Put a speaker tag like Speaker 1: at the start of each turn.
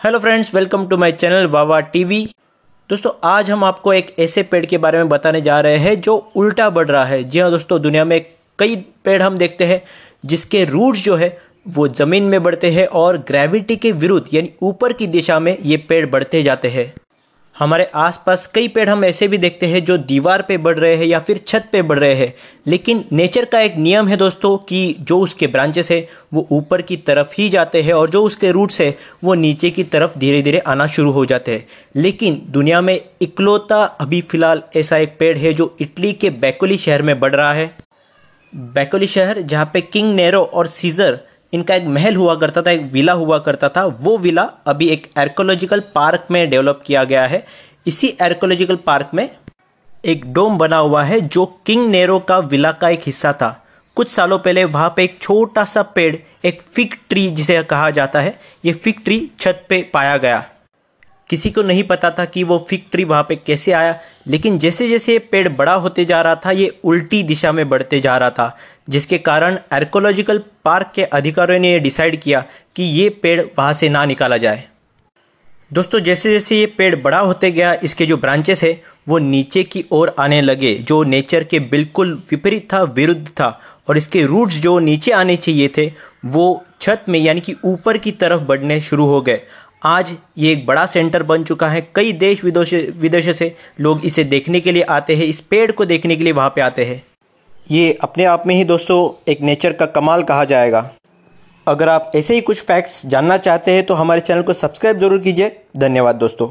Speaker 1: Hello friends, welcome to my channel Wawa TV. दोस्तों, आज हम आपको एक ऐसे पेड़ के बारे में बताने जा रहे हैं जो उल्टा बढ़ रहा है। जी हाँ दोस्तों, दुनिया में कई पेड़ हम देखते हैं जिसके रूट्स जो है, वो ज़मीन में बढ़ते हैं और ग्रेविटी के विरुद्ध, यानी ऊपर की दिशा में ये पेड़ बढ़ते जाते हैं। हमारे आसपास कई पेड़ हम ऐसे भी देखते हैं जो दीवार पे बढ़ रहे हैं या फिर छत पे बढ़ रहे हैं। लेकिन नेचर का एक नियम है दोस्तों कि जो उसके ब्रांचेस है, वो ऊपर की तरफ़ ही जाते हैं और जो उसके रूट्स है, वो नीचे की तरफ़ धीरे धीरे आना शुरू हो जाते हैं। लेकिन दुनिया में इकलौता अभी फ़िलहाल ऐसा एक पेड़ है जो इटली के बैकोली शहर में बढ़ रहा है। बैकोली शहर जहाँ पे किंग नेरो और सीज़र इनका एक महल हुआ करता था, एक विला हुआ करता था। वो विला अभी एक आर्कोलॉजिकल पार्क में डेवलप किया गया है। इसी आर्कोलॉजिकल पार्क में एक डोम बना हुआ है, जो किंग नेरो का विला का एक हिस्सा था। कुछ सालों पहले वहाँ पे एक छोटा सा पेड़, एक फिक ट्री जिसे कहा जाता है, ये फिक ट्री छत पे पाया गया। किसी को नहीं पता था कि वो फिग ट्री वहाँ पे कैसे आया, लेकिन जैसे जैसे ये पेड़ बड़ा होते जा रहा था, ये उल्टी दिशा में बढ़ते जा रहा था, जिसके कारण आर्कोलॉजिकल पार्क के अधिकारियों ने ये डिसाइड किया कि ये पेड़ वहाँ से ना निकाला जाए। दोस्तों जैसे जैसे ये पेड़ बड़ा होते गया, इसके जो ब्रांचेस है, वो नीचे की ओर आने लगे, जो नेचर के बिल्कुल विपरीत था, विरुद्ध था, और इसके रूट्स जो नीचे आने चाहिए थे, वो छत में, यानी कि ऊपर की तरफ़ बढ़ने शुरू हो गए। आज ये एक बड़ा सेंटर बन चुका है। कई देश विदेश विदेशों से लोग इसे देखने के लिए आते हैं, इस पेड़ को देखने के लिए वहाँ पे आते हैं। ये अपने आप में ही दोस्तों एक नेचर का कमाल कहा जाएगा। अगर आप ऐसे ही कुछ फैक्ट्स जानना चाहते हैं तो हमारे चैनल को सब्सक्राइब ज़रूर कीजिए। धन्यवाद दोस्तों।